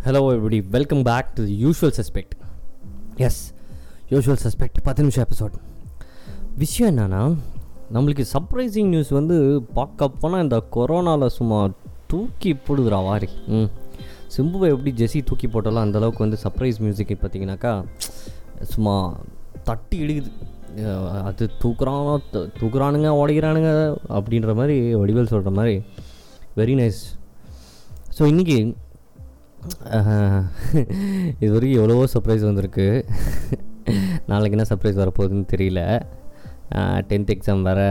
Hello எப்படி welcome back to the usual suspects usual suspect பத்து நிமிஷம் எபிசோட் விஷயம் என்னன்னா நம்மளுக்கு சர்ப்ரைசிங் நியூஸ் வந்து பார்க்க போனால் இந்த கொரோனாவில் சும்மா தூக்கி போடுதுரா வாரி. ம். சிம்புவை எப்படி ஜெஸி தூக்கி போட்டாலும் அந்த அளவுக்கு வந்து சர்ப்ரைஸ் மியூசிக் பார்த்தீங்கன்னாக்கா சும்மா தட்டி இழுகுது அது தூக்குறானோ த- தூக்குறானுங்க உடைக்கிறானுங்க அப்படின்ற மாதிரி வடிவேல் சொல்கிற மாதிரி வெரி நைஸ் ஸோ இன்றைக்கி இது வரைக்கும் எவ்வளவோ சர்ப்ரைஸ் வந்திருக்கு. நாளைக்கு என்ன சர்ப்ரைஸ் வரப்போகுதுன்னு தெரியல. டென்த் எக்ஸாம் வேறு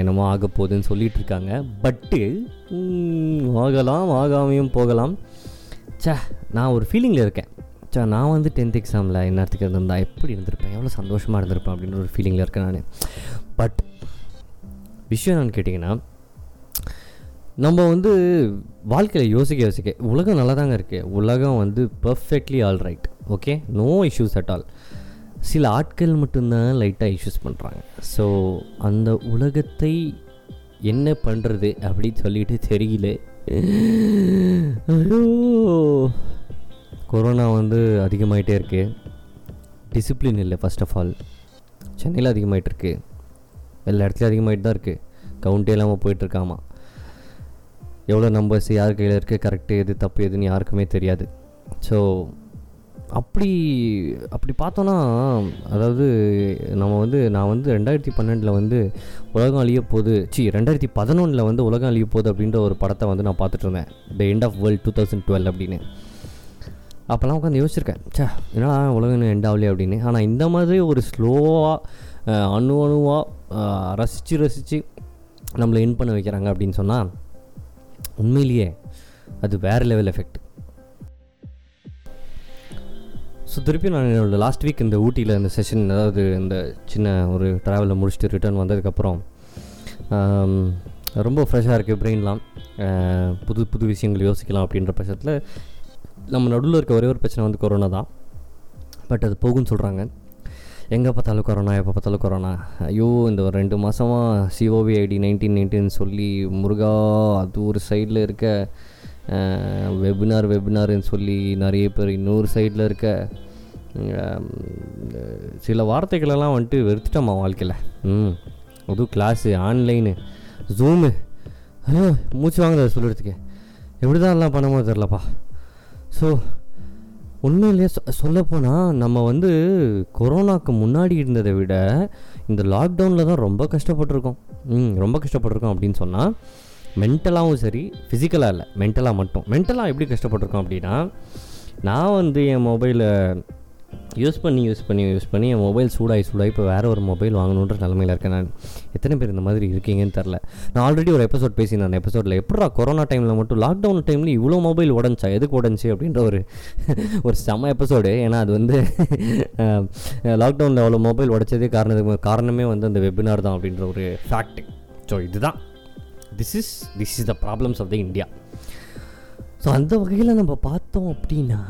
என்னமோ ஆக போகுதுன்னு சொல்லிகிட்டு இருக்காங்க பட்டு ஆகலாம் ஆகாமையும் போகலாம். சே நான் ஒரு ஃபீலிங்கில் இருக்கேன். சே நான் வந்து டென்த் எக்ஸாமில் என்னத்துக்கு இருந்திருந்தா எப்படி இருந்திருப்பேன்? எவ்வளோ சந்தோஷமாக இருந்திருப்பேன் அப்படின்னு ஒரு ஃபீலிங்கில் இருக்கேன் நான். பட் விஷயம் என்னன்னு கேட்டிங்கன்னா நம்ம வந்து வாழ்க்கையில் யோசிக்க யோசிக்க உலகம் நல்லா தாங்க இருக்குது உலகம் வந்து perfectly all right okay no issues at all சில ஆட்கள் மட்டும்தான் லைட்டாக இஷ்யூஸ் பண்ணுறாங்க ஸோ அந்த உலகத்தை என்ன பண்ணுறது அப்படின்னு சொல்லிட்டு தெரியல. ஐயோ! கொரோனா வந்து அதிகமாயிட்டே இருக்கு. டிசிப்ளின் இல்லை ஃபர்ஸ்ட் ஆஃப் ஆல் சென்னையில் அதிகமாயிட்டு இருக்கு. எல்லா இடத்துலையும் அதிகமாயிட்டு தான் இருக்குது கவுண்டே இல்லாமல் போயிட்டுருக்காமா எவ்வளோ நம்பர்ஸ் யார் கையில் இருக்குது கரெக்டு எது தப்பு எதுன்னு யாருக்குமே தெரியாது. ஸோ அப்படி அப்படி பார்த்தோன்னா அதாவது நம்ம வந்து நான் வந்து ரெண்டாயிரத்தி பன்னெண்டில் வந்து உலகம் அழிய போது சி ரெண்டாயிரத்தி பதினொன்றில் வந்து உலகம் அழிய போகுது அப்படின்ற ஒரு படத்தை வந்து நான் பார்த்துட்டு இருந்தேன். The end of world two thousand twelve அப்படின்னு. அப்போல்லாம் உட்காந்து யோசிச்சிருக்கேன். சே என்னடா உலகம் எண்ட் ஆகலையே அப்படின்னு. ஆனால் இந்த மாதிரி ஒரு ஸ்லோவாக அணு அணுவாக ரசித்து ரசித்து நம்மளை என் பண்ண வைக்கிறாங்க அப்படின்னு சொன்னால் உண்மையிலேயே அது வேறு லெவல் எஃபெக்ட் ஸோ திருப்பி நான் என்னோட லாஸ்ட் வீக் இந்த ஊட்டியில் இந்த செஷன் அதாவது இந்த சின்ன ஒரு ட்ராவலில் முடிச்சுட்டு ரிட்டர்ன் வந்ததுக்கப்புறம் ரொம்ப ஃப்ரெஷ்ஷாக இருக்குது பிரெயின்லாம் புது புது விஷயங்கள் யோசிக்கலாம் அப்படின்ற பட்சத்தில் நம்ம நடுவில் இருக்க ஒரே ஒரு பிரச்சனை வந்து கொரோனா தான். பட் அது போகும்னு சொல்கிறாங்க எங்கே பார்த்தாலும் கொரோனா எப்போ பார்த்தாலும் கொரோனா ஐயோ இந்த ஒரு ரெண்டு மாதமாக சிஓவி ஐடி நைன்டீன் நைன்டீன் சொல்லி முருகா அது ஒரு சைடில் இருக்க வெபினார் வெபினார்னு சொல்லி நிறைய பேர் இன்னொரு சைடில் இருக்க சில வார்த்தைகளெல்லாம் வந்துட்டு வெறுத்துட்டோம்மா வாழ்க்கையில். ம் அதுவும் கிளாஸு ஆன்லைனு ஜூமு ஐயோ மூச்சு வாங்க சொல்லுறதுக்கு எப்படி தான் எல்லாம் பண்ணமோ தெரிலப்பா ஸோ உண்மையிலேயே சொ சொல்லப்போனால் நம்ம வந்து கொரோனாக்கு முன்னாடி இருந்ததை விட இந்த லாக்டவுனில் தான் ரொம்ப கஷ்டப்பட்டிருக்கோம். ம் ரொம்ப கஷ்டப்பட்டிருக்கோம் அப்படின்னு சொன்னால் மென்டலாகவும் சரி ஃபிசிக்கலாக இல்லை. மென்டலாக மட்டும். மென்டலாக எப்படி கஷ்டப்பட்டிருக்கோம் அப்படின்னா நான் வந்து என் மொபைலை யூஸ் பண்ணி யூஸ் பண்ணி யூஸ் பண்ணி என் மொபைல் சூடாகி சூடாகி இப்போ வேறு ஒரு மொபைல் வாங்கணுன்ற நிலமையில இருக்கேன் நான். எத்தனை பேர் இந்த மாதிரி இருக்கீங்கன்னு தெரில நான் ஆல்ரெடி ஒரு எபிசோட் பேசியிருந்தேன். எபிசோடில் எப்படா கொரோனா டைமில் மட்டும் லாக்டவுன் டைமில் இவ்வளோ மொபைல் உடஞ்சா எதுக்கு உடஞ்சி அப்படின்ற ஒரு ஒரு செம எபிசோடு ஏன்னா அது வந்து லாக்டவுனில் அவ்வளோ மொபைல் உடைச்சதே காரணத்துக்கு காரணமே வந்து அந்த வெபினார் தான் அப்படின்ற ஒரு ஃபேக்ட் ஸோ இதுதான். This is this is the problems of the India so அந்த வகையில் நம்ம பார்த்தோம் அப்படின்னா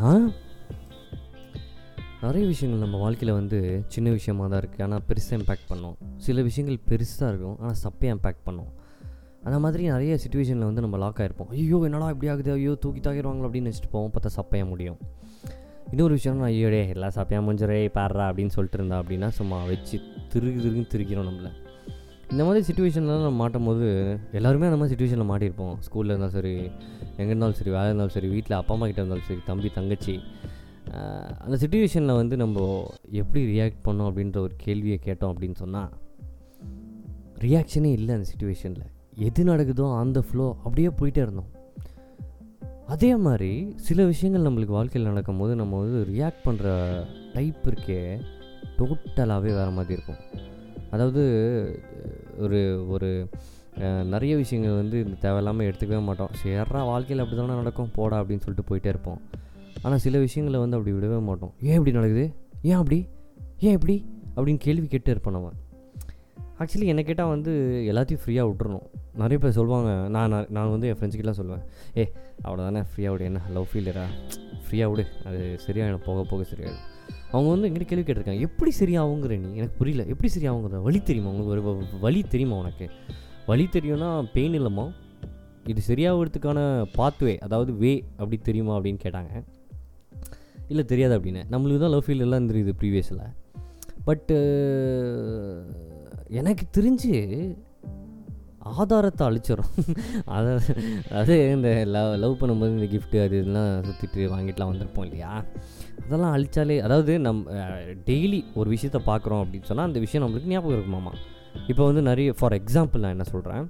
நிறைய விஷயங்கள் நம்ம வாழ்க்கையில் வந்து சின்ன விஷயமாக தான் இருக்குது ஆனால் பெருசாக இம்பேக்ட் பண்ணும். சில விஷயங்கள் பெருசாக இருக்கும். ஆனால் சப்பையாக இம்பேக்ட் பண்ணும். அந்த மாதிரி நிறைய சுச்சுவேஷனில் வந்து நம்ம லாக் ஆகிருப்போம் ஐயோ என்னடா இப்படி ஆகுது? ஐயோ தூக்கி தாக்கிடுவாங்களோ அப்படின்னு நினச்சிட்டு போவோம். பார்த்தா சப்பையாக முடியும். இன்னொரு விஷயம் நான் ஐயோடே எல்லாம் சப்பையாக முடிஞ்சிடே பாடுறா அப்படின்னு சொல்லிட்டு இருந்தா அப்படின்னா சும்மா வச்சு திருகு திருகுன்னு திருக்கிறோம் நம்மளை. இந்த மாதிரி சுச்சுவேஷன்லாம் நம்ம மாட்டும் போது எல்லாருமே அந்த மாதிரி சுச்சுவேஷனில் மாட்டியிருப்போம். ஸ்கூலில் இருந்தாலும் சரி எங்கே இருந்தாலும் சரி வேலை இருந்தாலும் சரி வீட்டில் அப்பா அம்மா கிட்டே இருந்தாலும் சரி தம்பி தங்கச்சி அந்த சுச்சுவேஷனில் வந்து நம்ம எப்படி ரியாக்ட் பண்ணோம் அப்படின்ற ஒரு கேள்வியை கேட்டோம் அப்படின்னு சொன்னால் ரியாக்ஷனே இல்லை அந்த சுச்சுவேஷனில் எது நடக்குதோ அந்த ஃப்ளோ அப்படியே போயிட்டே இருந்தோம். அதே மாதிரி சில விஷயங்கள் நம்மளுக்கு வாழ்க்கையில் நடக்கும்போது நம்ம வந்து ரியாக்ட் பண்ணுற டைப் இருக்கே டோட்டலாகவே வேறு மாதிரி இருக்கும். அதாவது ஒரு ஒரு நிறைய விஷயங்கள் வந்து இந்த தேவையில்லாமல் எடுத்துக்கவே மாட்டோம். சேர்றா வாழ்க்கையில் அப்படி தானே நடக்கும் போடா அப்படின்னு சொல்லிட்டு போயிட்டே இருப்போம். ஆனால் சில விஷயங்களை வந்து அப்படி விடவே மாட்டோம். ஏன் இப்படி நடக்குது? ஏன் அப்படி? ஏன் இப்படி? அப்படின்னு கேள்வி கேட்டு இருப்போம் நம்ம ஆக்சுவலி என்ன கேட்டால் வந்து எல்லாத்தையும் ஃப்ரீயாக விட்டுறணும். நிறைய பேர் சொல்லுவாங்க நான் நான் நான் வந்து என் ஃப்ரெண்ட்ஸ்கிட்டலாம் சொல்லுவேன். ஏ அவ்வளோதானே ஃப்ரீயாக விடு. என்ன? லவ் ஃபீலியரா ஃப்ரீயாக விடு. அது சரியாயிடும். போக போக சரியாயிடும். அவங்க வந்து எங்கிட்ட கேள்வி கேட்டிருக்காங்க. எப்படி சரியாகுங்கிற நீ? எனக்கு புரியல. எப்படி சரியாகுங்கிற? வழி தெரியுமா? உங்களுக்கு ஒரு வழி தெரியுமா உனக்கு? வழி தெரியும்னா பெயின் இல்லைம்மா. இது சரியாகிறதுக்கான பாத்வே அதாவது வே அப்படி தெரியுமா? அப்படின்னு கேட்டாங்க. இல்லை தெரியாது அப்படின்னு. நம்மளுக்கு தான் லவ் ஃபீல் எல்லாம் இருந்துருக்குது ப்ரீவியஸில் பட்டு எனக்கு தெரிஞ்சு ஆதாரத்தை அழிச்சிடும் அதை அது இந்த லவ் லவ் பண்ணும்போது இந்த கிஃப்ட்டு அது இதெல்லாம் சுற்றிட்டு வாங்கிட்டுலாம் வந்திருப்போம் இல்லையா? அதெல்லாம் அழிச்சாலே அதாவது நம் டெய்லி ஒரு விஷயத்த பார்க்குறோம் அப்படின்னு சொன்னால் அந்த விஷயம் நம்மளுக்கு ஞாபகம் இருக்குமாமா இப்போ வந்து நிறைய ஃபார் எக்ஸாம்பிள் நான் என்ன சொல்கிறேன்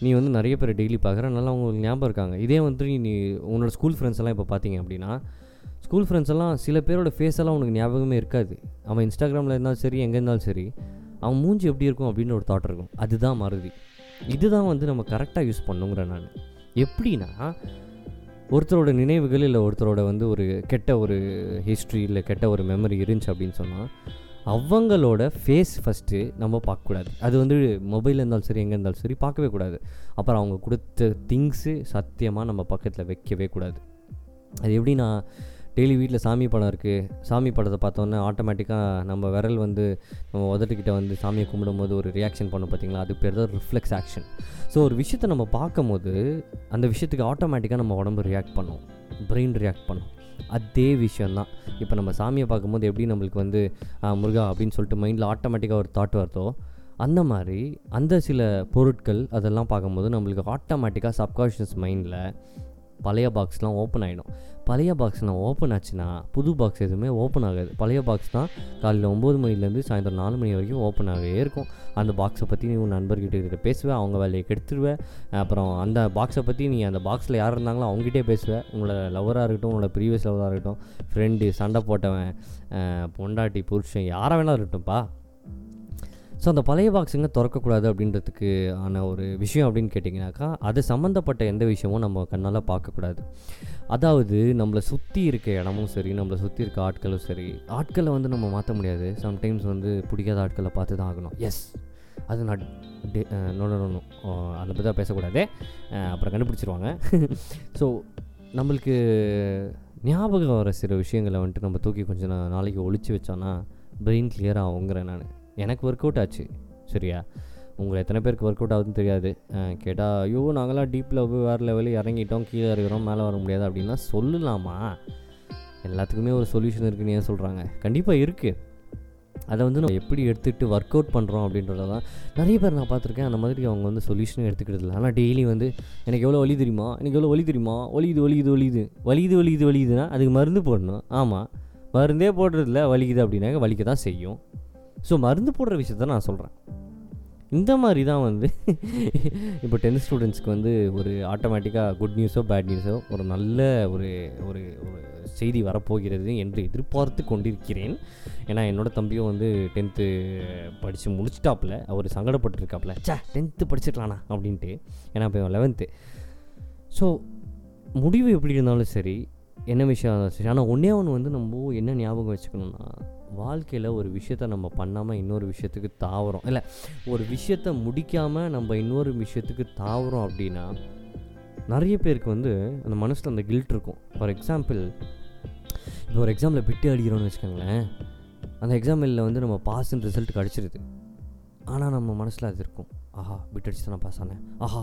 நீ வந்து நிறைய பேர் டெய்லி பார்க்குற நல்லா உங்களுக்கு ஞாபகம் இருக்காங்க. இதே வந்து நீ உன்னோட ஸ்கூல் ஃப்ரெண்ட்ஸ் எல்லாம் இப்போ பார்த்தீங்க அப்படின்னா ஸ்கூல் ஃப்ரெண்ட்ஸ் எல்லாம் சில பேரோட ஃபேஸ் எல்லாம் உனக்கு ஞாபகமே இருக்காது. அவன் இன்ஸ்டாகிராமில் இருந்தாலும் சரி எங்கே இருந்தாலும் சரி அவன் மூஞ்சி எப்படி இருக்கும் அப்படின்னு ஒரு தாட் இருக்கும். அதுதான் மருதி. இதுதான் வந்து நம்ம கரெக்டாக யூஸ் பண்ணுங்கிற நான். எப்படின்னா ஒருத்தரோட நினைவுகள் இல்லை ஒருத்தரோட வந்து ஒரு கெட்ட ஒரு ஹிஸ்ட்ரி இல்லை கெட்ட ஒரு மெமரி இருந்துச்சு அப்படின்னு சொன்னால் அவங்களோட ஃபேஸ் ஃபஸ்ட்டு நம்ம பார்க்கக்கூடாது. அது வந்து மொபைலில் இருந்தாலும் சரி எங்கே இருந்தாலும் சரி பார்க்கவே கூடாது. அப்புறம் அவங்க கொடுத்த திங்ஸு சத்தியமாக நம்ம பக்கத்தில் வைக்கவே கூடாது. அது எப்படின்னா டெய்லி வீட்டில் சாமி படம் இருக்குது சாமி படத்தை பார்த்தோன்னே ஆட்டோமேட்டிக்காக நம்ம விரல் வந்து நம்ம உதட்டுக்கிட்ட வந்து சாமியை கும்பிடும்போது ஒரு ரியாக்ஷன் பண்ணும் பார்த்தீங்களா? அது பேர் தான் ரிஃப்ளெக்ஸ் ஆக்ஷன் ஸோ ஒரு விஷயத்தை நம்ம பார்க்கும்போது அந்த விஷயத்துக்கு ஆட்டோமேட்டிக்காக நம்ம உடம்பு ரியாக்ட் பண்ணும். பிரெயின் ரியாக்ட் பண்ணும். அதே விஷயந்தான் இப்போ நம்ம சாமியை பார்க்கும்போது எப்படி நம்மளுக்கு வந்து முருகா அப்படின்னு சொல்லிட்டு மைண்டில் ஆட்டோமேட்டிக்காக ஒரு தாட் வருதோ அந்த மாதிரி அந்த சில பொருட்கள் அதெல்லாம் பார்க்கும்போது நம்மளுக்கு ஆட்டோமேட்டிக்காக சப்கான்ஷியஸ் மைண்டில் பழைய பாக்ஸ்லாம் ஓப்பன் ஆகிடும் பழைய பாக்ஸ்லாம் ஓப்பன் ஆச்சுன்னா புது பாக்ஸ் எதுவுமே ஓப்பன் ஆகாது. பழைய பாக்ஸ் தான் காலையில் ஒம்பது மணிலேருந்து சாயந்தரம் நாலு மணி வரைக்கும் ஓப்பன் ஆகவே இருக்கும். அந்த பாக்ஸை பற்றி நீ உன் நண்பர்கிட்ட கிட்ட பேசுவேன் அவங்க வேலையை கெடுத்துருவேன் அப்புறம் அந்த பாக்ஸை பற்றி நீ அந்த பாக்ஸில் யார் இருந்தாங்களோ அவங்ககிட்டே பேசுவேன் உங்களோட லவராக இருக்கட்டும் உங்களோட ப்ரீவியஸ் லவராக இருக்கட்டும் ஃப்ரெண்டு சண்டை போட்டவன் பொண்டாட்டி புருஷன் யாராக வேணாலும் இருக்கட்டும்ப்பா ஸோ அந்த பழைய பாக்ஸுங்க திறக்கக்கூடாது அப்படின்றதுக்கு ஆன ஒரு விஷயம் அப்படின்னு கேட்டிங்கனாக்கா அது சம்மந்தப்பட்ட எந்த விஷயமும் நம்ம கண்ணால் பார்க்கக்கூடாது. அதாவது நம்மளை சுற்றி இருக்க இடமும் சரி நம்மளை சுற்றி இருக்க ஆட்களும் சரி ஆட்களை வந்து நம்ம மாற்ற முடியாது. சம்டைம்ஸ் வந்து பிடிக்காத ஆட்களை பார்த்து தான் ஆகணும். எஸ் அது நான் டே நோ அதை பற்றி தான் பேசக்கூடாது அப்புறம் கண்டுபிடிச்சிருவாங்க. ஸோ நம்மளுக்கு ஞாபகம் வர சில விஷயங்களை வந்துட்டு நம்ம தூக்கி கொஞ்சம் நாளைக்கு ஒழிச்சு வச்சோன்னா பிரெயின் கிளியர் ஆகுங்கிறேன் நான். எனக்கு ஒர்க் அவுட் ஆச்சு. சரியா? உங்களை எத்தனை பேருக்கு ஒர்க் அவுட் ஆகுதுன்னு தெரியாது. கேட்டால் ஐயோ நாங்களாம் டீப்பில் போய் வேறு லெவலில் இறங்கிட்டோம் கீழே இறங்குறோம் மேலே வர முடியாது அப்படின்னா சொல்லலாமா? எல்லாத்துக்குமே ஒரு சொல்யூஷன் இருக்குன்னு ஏன் சொல்கிறாங்க கண்டிப்பாக இருக்குது அதை வந்து நம்ம எப்படி எடுத்துகிட்டு ஒர்க் அவுட் பண்ணுறோம் அப்படின்றத தான் நிறைய பேர் நான் பார்த்துருக்கேன். அந்த மாதிரி அவங்க வந்து சொல்யூஷனும் எடுத்துக்கிறது இல்லை. ஆனால் டெய்லி வந்து எனக்கு எவ்வளோ வலி தெரியுமா? எனக்கு எவ்வளோ வலி தெரியுமா? வலிக்குது வலிக்குது வலிக்குது வலிக்குது வலிக்குது வலிக்குதுன்னா அதுக்கு மருந்து போடணும். ஆமாம் மருந்தே போடுறதில்ல. வலிக்குது அப்படின்னாக்க வலிக்க தான் செய்யும். ஸோ மருந்து போடுற விஷயத்த நான் சொல்கிறேன் இந்த மாதிரி தான் வந்து இப்போ டென்த் ஸ்டூடெண்ட்ஸ்க்கு வந்து ஒரு ஆட்டோமேட்டிக்காக குட் நியூஸோ பேட் நியூஸோ ஒரு நல்ல ஒரு ஒரு ஒரு செய்தி வரப்போகிறது என்று எதிர்பார்த்து கொண்டிருக்கிறேன். ஏன்னா என்னோட தம்பியும் வந்து டென்த்து படித்து முடிச்சிட்டாப்புல அவர் சங்கடப்பட்டிருக்காப்புல. சே டென்த்து படிச்சிடலாண்ணா அப்படின்ட்டு. ஏன்னா இப்போ லெவன்த்து ஸோ முடிவு எப்படி இருந்தாலும் சரி என்ன விஷயம் இருந்தாலும் சரி. ஆனால் ஒன்றே ஒன்று வந்து நம்ம என்ன ஞாபகம் வச்சுக்கணும்னா வாழ்க்கையில் ஒரு விஷயத்த நம்ம பண்ணாமல் இன்னொரு விஷயத்துக்கு தாவறோம். இல்லை ஒரு விஷயத்த முடிக்காமல் நம்ம இன்னொரு விஷயத்துக்கு தாவறோம் அப்படின்னா நிறைய பேருக்கு வந்து அந்த மனசில் அந்த கில்ட் இருக்கும். ஃபார் எக்ஸாம்பிள் இப்போ ஒரு எக்ஸாமில் பிட்டு அடிக்கிறோன்னு வச்சுக்கோங்களேன். அந்த எக்ஸாமில் வந்து நம்ம பாஸ்ன்னு ரிசல்ட் கிடச்சிருது. ஆனால் நம்ம மனசில் அது இருக்கும். ஆஹா பிட் அடிச்சு தான் பாஸ் ஆனேன். ஆஹா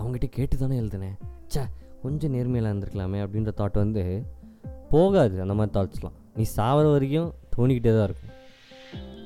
அவங்ககிட்ட கேட்டு தானே எழுதுனேன். சே கொஞ்சம் நேர்மையில் இருந்திருக்கலாமே அப்படின்ற தாட் வந்து போகாது. அந்த மாதிரி தாட்ஸ்லாம் நீ சாவர வரைக்கும் தோணிக்கிட்டே தான் இருக்கும்.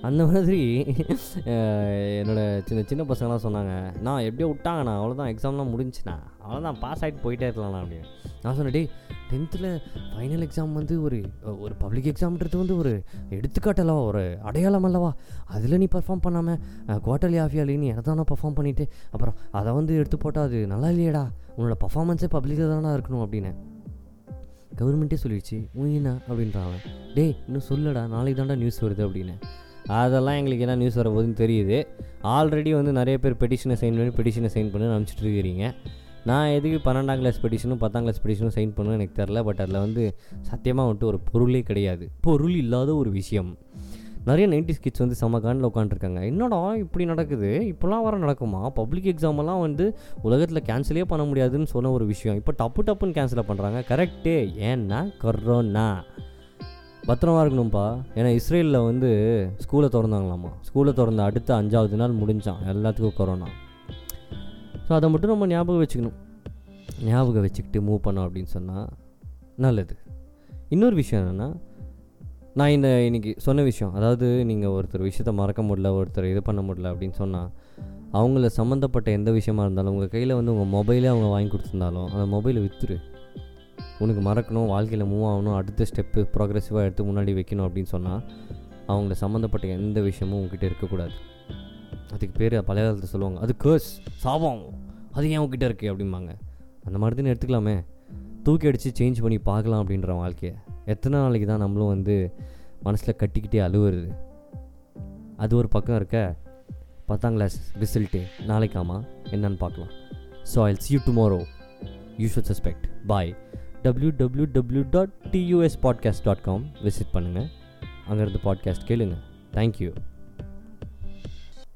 அந்த மாதிரி என்னோடய என்னோட சின்ன சின்ன பசங்களாம் சொன்னாங்க நான் எப்படியோ விட்டாங்கண்ணா அவ்வளோதான் எக்ஸாம்லாம் முடிஞ்சுண்ணா அவ்வளோதான் பாஸ் ஆகிட்டு போயிட்டே இருக்கலாம்ண்ணா அப்படின்னு. நான் சொன்னேன் டேய் டென்த்தில் ஃபைனல் எக்ஸாம் வந்து ஒரு ஒரு பப்ளிக் எக்ஸாம்ன்றது வந்து ஒரு எடுத்துக்காட்டல்லவா ஒரு அடையாளம் அல்லவா? அதில் நீ பர்ஃபார்ம் பண்ணாமல் குவார்ட்டர்லி ஆஃப் இயர்லி நீ எதானா பர்ஃபார்ம் பண்ணிவிட்டு அப்புறம் அதை வந்து எடுத்து போட்டால் அது நல்லா இல்லையடா உன்னோட பர்ஃபார்மன்ஸே பப்ளிக்காக தானே இருக்கணும் அப்படின்னு. கவர்மெண்ட்டே சொல்லிடுச்சு உயினா அப்படின்றான் டேய் இன்னும் சொல்லடா நாளைக்கு தான்டா நியூஸ் வருது அப்படின்னு. அதெல்லாம் எங்களுக்கு என்ன நியூஸ் வரப்போகுதுன்னு தெரியுது. ஆல்ரெடி வந்து நிறைய பேர் பெட்டிஷனை சைன் பண்ணி பெட்டிஷனை சைன் பண்ணி அனுப்பிச்சிட்டு இருக்கிறீங்க. நான் எதுக்கு பன்னெண்டாம் கிளாஸ் பெட்டிஷனும் பத்தாம் கிளாஸ் பெட்டிஷனும் சைன் பண்ணணும் எனக்கு தெரில பட் அதில் வந்து சத்தியமாக வந்துட்டு ஒரு பொருளே கிடையாது. பொருள் இல்லாத ஒரு விஷயம். நிறைய நைன்டி கிட்ஸ் வந்து செம்ம காண்டில் உட்காந்துருக்காங்க என்னடா இப்படி நடக்குது? இப்போலாம் வர நடக்குமா? பப்ளிக் எக்ஸாமெல்லாம் வந்து உலகத்தில் கேன்சலே பண்ண முடியாதுன்னு சொன்ன ஒரு விஷயம். இப்போ டப்பு டப்புன்னு கேன்சல் பண்ணுறாங்க கரெக்டே ஏன்னா கொரோனா பத்திரமா இருக்கணும்ப்பா ஏன்னா இஸ்ரேலில் வந்து ஸ்கூலை திறந்தாங்களாமா? ஸ்கூலை திறந்த அடுத்த அஞ்சாவது நாள் முடிஞ்சான். எல்லாத்துக்கும் கொரோனா ஸோ அதை மட்டும் நம்ம ஞாபகம் வச்சுக்கணும். ஞாபகம் வச்சுக்கிட்டு மூவ் பண்ணோம் அப்படின்னு சொன்னால் நல்லது. இன்னொரு விஷயம் என்னென்னா நான் இந்த இன்றைக்கி சொன்ன விஷயம் அதாவது நீங்கள் ஒருத்தர் விஷயத்த மறக்க முடியல ஒருத்தர் இது பண்ண முடியல அப்படின்னு சொன்னால் அவங்கள சம்மந்தப்பட்ட எந்த விஷயமா இருந்தாலும் உங்கள் கையில் வந்து உங்கள் மொபைலே அவங்க வாங்கி கொடுத்துருந்தாலும் அந்த மொபைலை விற்றுரு உனக்கு மறக்கணும் வாழ்க்கையில் மூவ் ஆகணும் அடுத்த ஸ்டெப்பு ப்ரோக்ரெசிவாக எடுத்து முன்னாடி வைக்கணும் அப்படின்னு சொன்னால் அவங்கள சம்மந்தப்பட்ட எந்த விஷயமும் உங்ககிட்ட இருக்கக்கூடாது. அதுக்கு பேர் பழைய காலத்தில் சொல்லுவாங்க அது கேர்ஸ் சாபம். அது ஏன் உங்ககிட்ட இருக்குது அப்படிம்பாங்க. அந்த மாதிரி தான் எடுத்துக்கலாமே. தூக்கி அடித்து சேஞ்ச் பண்ணி பார்க்கலாம் அப்படின்ற வாழ்க்கையை. எத்தனை நாளைக்கு தான் நம்மளும் வந்து மனசில் கட்டிக்கிட்டே அழுவுறது? அது ஒரு பக்கம் இருக்க. பத்தாம் கிளாஸ் ரிசல்ட்டு நாளைக்காமா என்னன்னு பார்க்கலாம். So I'll see you tomorrow you should suspect bye W W W dot TUS podcast dot com visit பண்ணுங்கள் அங்கேருந்து பாட்காஸ்ட் கேளுங்க. தேங்க்யூ